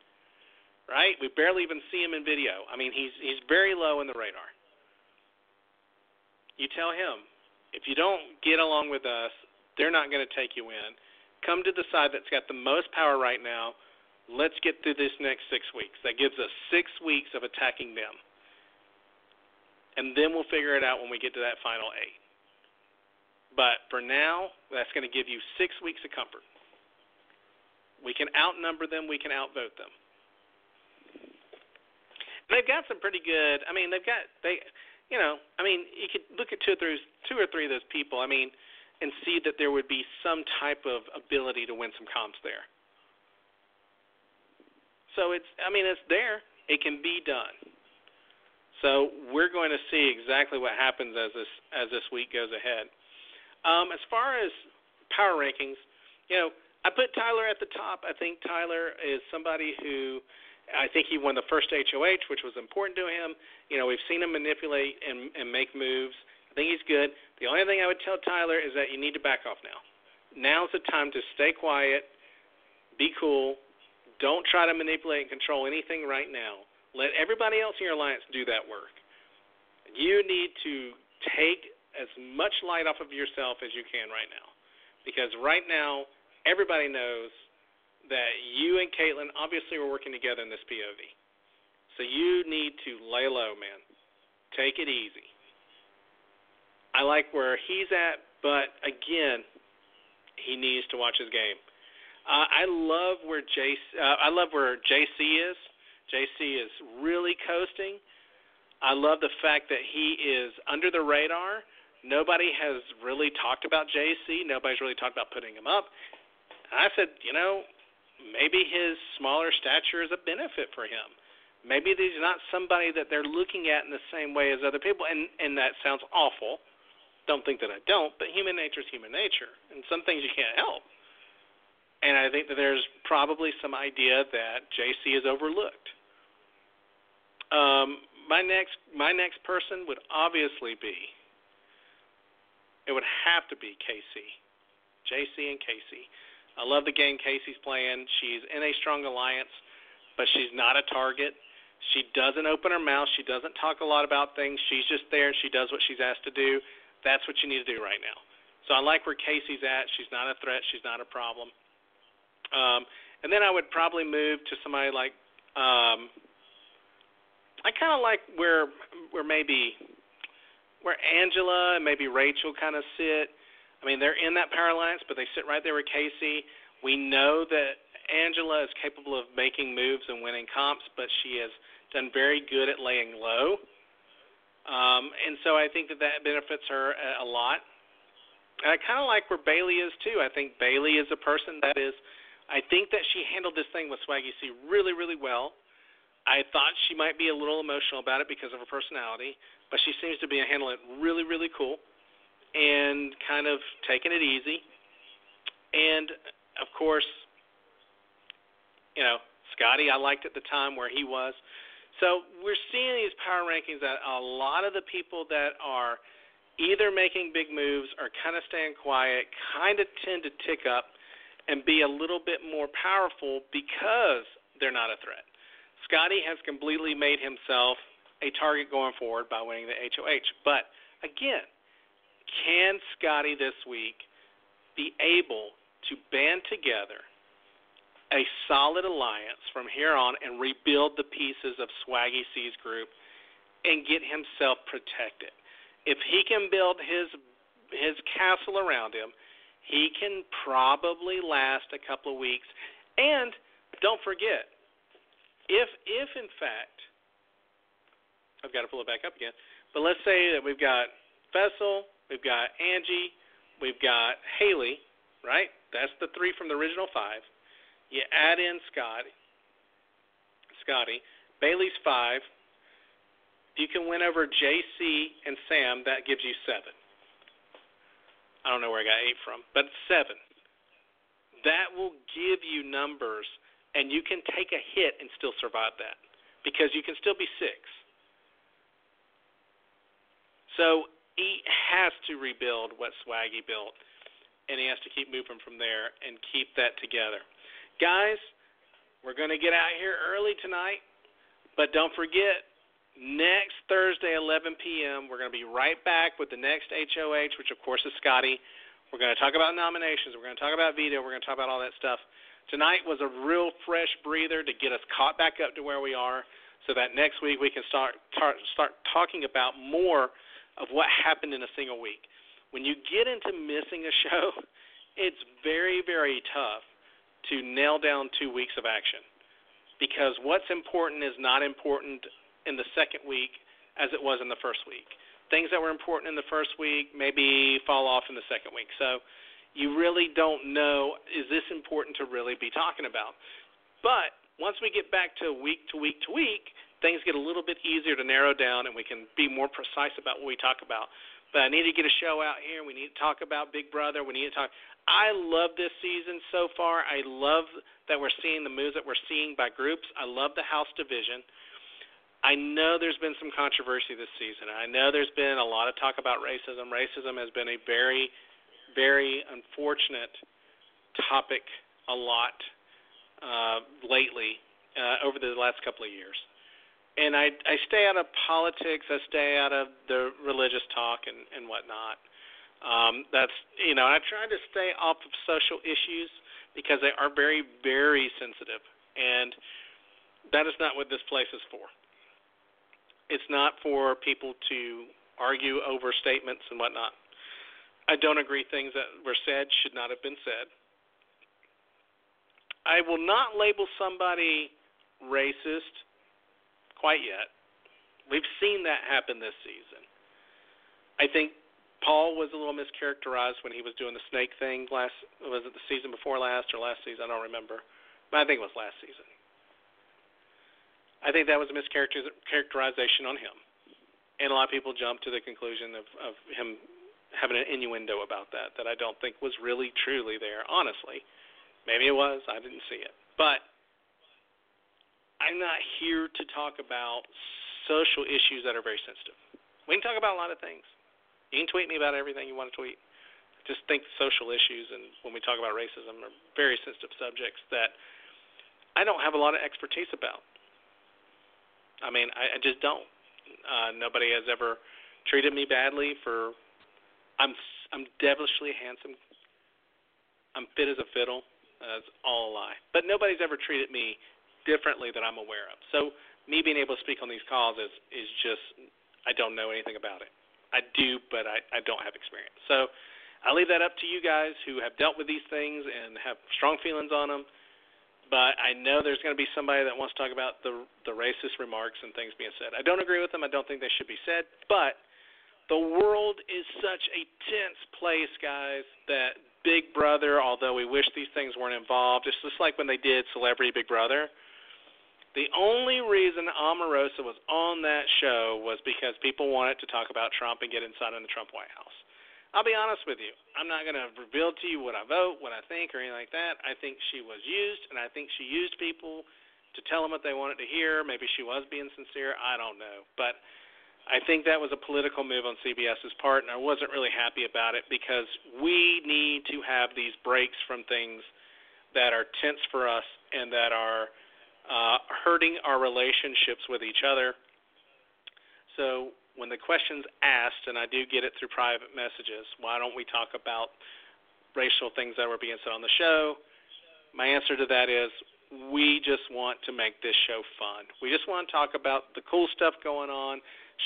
Right? We barely even see him in video. I mean, he's he's very low in the radar. You tell him, if you don't get along with us, they're not going to take you in. Come to the side that's got the most power right now let's get through this next six weeks. That gives us six weeks of attacking them. And then we'll figure it out when we get to that final eight. But for now, that's going to give you six weeks of comfort. We can outnumber them, we can outvote them. They've got some pretty good. I mean, they've got they, you know, I mean, you could look at two or three, two or three of those people. I mean, and see that there would be some type of ability to win some comps there. So it's, I mean, it's there. It can be done. So we're going to see exactly what happens as this as this week goes ahead. Um, as far as power rankings, you know, I put Tyler at the top. I think Tyler is somebody who I think he won the first HOH, which was important to him. You know, we've seen him manipulate and, and make moves. I think he's good. The only thing I would tell Tyler is that you need to back off now. Now's the time to stay quiet, be cool, don't try to manipulate and control anything right now. Let everybody else in your alliance do that work. You need to take as much light off of yourself as you can right now. Because right now, everybody knows that you and Kaitlyn obviously were working together in this POV. So you need to lay low, man. Take it easy. I like where he's at, but again, he needs to watch his game. Uh, I love where JC. Uh, I love where JC is. JC is really coasting. I love the fact that he is under the radar. Nobody has really talked about JC. Nobody's really talked about putting him up. I said, you know, maybe his smaller stature is a benefit for him. Maybe he's not somebody that they're looking at in the same way as other people. And and that sounds awful. Don't think that I don't, but human nature is human nature, and some things you can't help. And I think that there's probably some idea that JC is overlooked. Um, my next my next person would obviously be it would have to be Kaycee. JC and Kaycee. I love the game Kaycee's playing. She's in a strong alliance, but she's not a target. She doesn't open her mouth. She doesn't talk a lot about things. She's just there and she does what she's asked to do. That's what you need to do right now. So I like where Kaycee's at. She's not a threat. She's not a problem. Um, and then I would probably move to somebody like um, I kind of like where where maybe where Angela and maybe Rachel kind of sit. I mean, they're in that power alliance, but they sit right there with Kaycee. We know that Angela is capable of making moves and winning comps, but she has done very good at laying low. Um, and so I think that that benefits her a, a lot. And I kind of like where Bayleigh is too. I think Bayleigh is a person that is. I think that she handled this thing with Swaggy C really, really well. I thought she might be a little emotional about it because of her personality, but she seems to be handling it really, really cool and kind of taking it easy. And of course, you know, Scottie, I liked at the time where he was. So we're seeing these power rankings that a lot of the people that are either making big moves or kind of staying quiet kind of tend to tick up and be a little bit more powerful because they're not a threat. Scottie has completely made himself a target going forward by winning the HOH. But again, can Scottie this week be able to band together a solid alliance from here on and rebuild the pieces of Swaggy C's group and get himself protected? if he can build his his castle around him, he can probably last a couple of weeks. And don't forget, if if in fact I've got to pull it back up again, but let's say that we've got Fessel, we've got Angie, we've got Haleigh, right? That's the three from the original five. You add in Scott, Scottie, Bayleigh's five, you can win over JC and Sam, that gives you seven. I don't know where I got eight from, but seven. That will give you numbers, and you can take a hit and still survive that because you can still be six. So he has to rebuild what Swaggy built, and he has to keep moving from there and keep that together. Guys, we're going to get out here early tonight, but don't forget Next Thursday, 11 p.m., we're going to be right back with the next HOH, which of course is Scottie. We're going to talk about nominations. We're going to talk about veto. We're going to talk about all that stuff. Tonight was a real fresh breather to get us caught back up to where we are, so that next week we can start tar- start talking about more of what happened in a single week. When you get into missing a show, it's very very tough to nail down two weeks of action because what's important is not important in the second week as it was in the first week. Things that were important in the first week maybe fall off in the second week. So you really don't know is this important to really be talking about. But once we get back to week to week to week, things get a little bit easier to narrow down and we can be more precise about what we talk about. But I need to get a show out here. We need to talk about Big Brother. We need to talk. I love this season so far. I love that we're seeing the moves that we're seeing by groups. I love the house division. I know there's been some controversy this season. I know there's been a lot of talk about racism. Racism has been a very, very unfortunate topic a lot uh, lately uh, over the last couple of years. And I, I stay out of politics. I stay out of the religious talk and, and whatnot. Um, that's you know I try to stay off of social issues because they are very, very sensitive, and that is not what this place is for. It's not for people to argue over statements and whatnot. I don't agree things that were said should not have been said. I will not label somebody racist quite yet. We've seen that happen this season. I think Paul was a little mischaracterized when he was doing the snake thing last was it the season before last or last season? I don't remember. But I think it was last season. I think that was a mischaracterization on him, and a lot of people jumped to the conclusion of, of him having an innuendo about that that I don't think was really truly there. Honestly, maybe it was. I didn't see it, but I'm not here to talk about social issues that are very sensitive. We can talk about a lot of things. You can tweet me about everything you want to tweet. Just think social issues and when we talk about racism are very sensitive subjects that I don't have a lot of expertise about. I mean, I, I just don't. Uh, nobody has ever treated me badly for. I'm I'm devilishly handsome. I'm fit as a fiddle. That's all a lie. But nobody's ever treated me differently that I'm aware of. So me being able to speak on these calls is is just I don't know anything about it. I do, but I I don't have experience. So I leave that up to you guys who have dealt with these things and have strong feelings on them but I know there's going to be somebody that wants to talk about the the racist remarks and things being said. I don't agree with them. I don't think they should be said, but the world is such a tense place, guys, that Big Brother, although we wish these things weren't involved, it's just like when they did Celebrity Big Brother. The only reason Omarosa was on that show was because people wanted to talk about Trump and get inside in the Trump White House. I'll be honest with you. I'm not going to reveal to you what I vote, what I think, or anything like that. I think she was used, and I think she used people to tell them what they wanted to hear. Maybe she was being sincere. I don't know. But I think that was a political move on CBS's part, and I wasn't really happy about it because we need to have these breaks from things that are tense for us and that are uh, hurting our relationships with each other. So when the question's asked, and I do get it through private messages, why don't we talk about racial things that were being said on the show? My answer to that is we just want to make this show fun. We just want to talk about the cool stuff going on,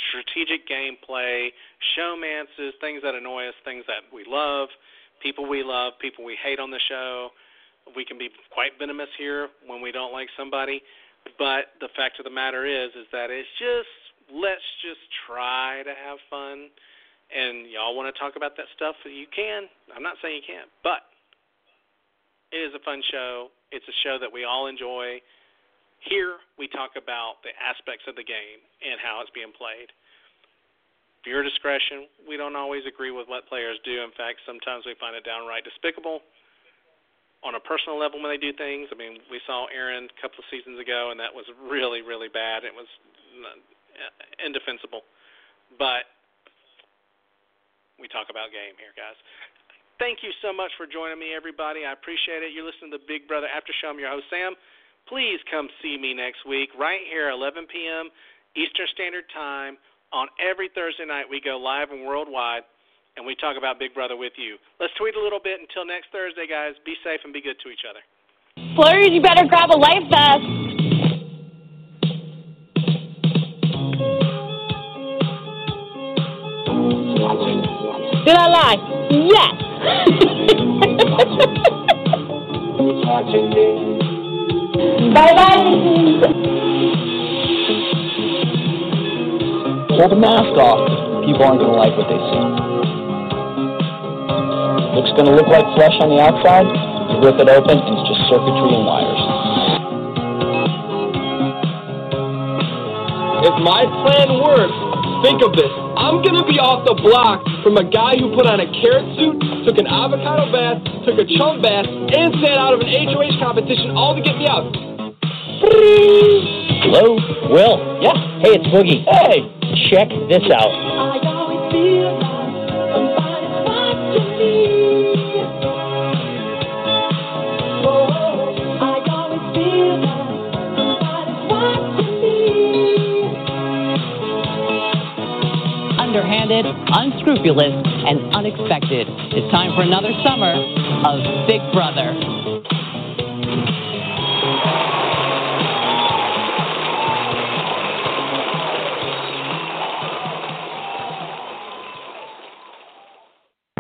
strategic gameplay, showmances, things that annoy us, things that we love, people we love, people we hate on the show. We can be quite venomous here when we don't like somebody, but the fact of the matter is is that it's just let's just try to have fun. And y'all want to talk about that stuff? You can. I'm not saying you can't, but it is a fun show. It's a show that we all enjoy. Here we talk about the aspects of the game and how it's being played. Viewer discretion. We don't always agree with what players do. In fact, sometimes we find it downright despicable on a personal level when they do things. I mean, we saw Aaryn a couple of seasons ago, and that was really, really bad. It was uh, indefensible. But we talk about game here, guys. Thank you so much for joining me, everybody. I appreciate it. You're listening to the Big Brother After Show. I'm your host, Sam. Please come see me next week, right here, 11 p.m. Eastern Standard Time. On every Thursday night, we go live and worldwide, and we talk about Big Brother with you. Let's tweet a little bit. Until next Thursday, guys, be safe and be good to each other. Flurries, you better grab a life vest. Did I lie? Yes. bye bye. Pull the mask off. People aren't going to like what they see. Looks going to look like flesh on the outside. You rip it open, and it's just circuitry and wires. If my plan works, think of this. I'm going to be off the block from a guy who put on a carrot suit, took an avocado bath, took a chum bath, and sat out of an HOH competition all to get me out. Hello? Will? Yeah. Hey, it's Boogie. Hey, check this out. Underhanded, unscrupulous, and unexpected. It's time for another summer of Big Brother.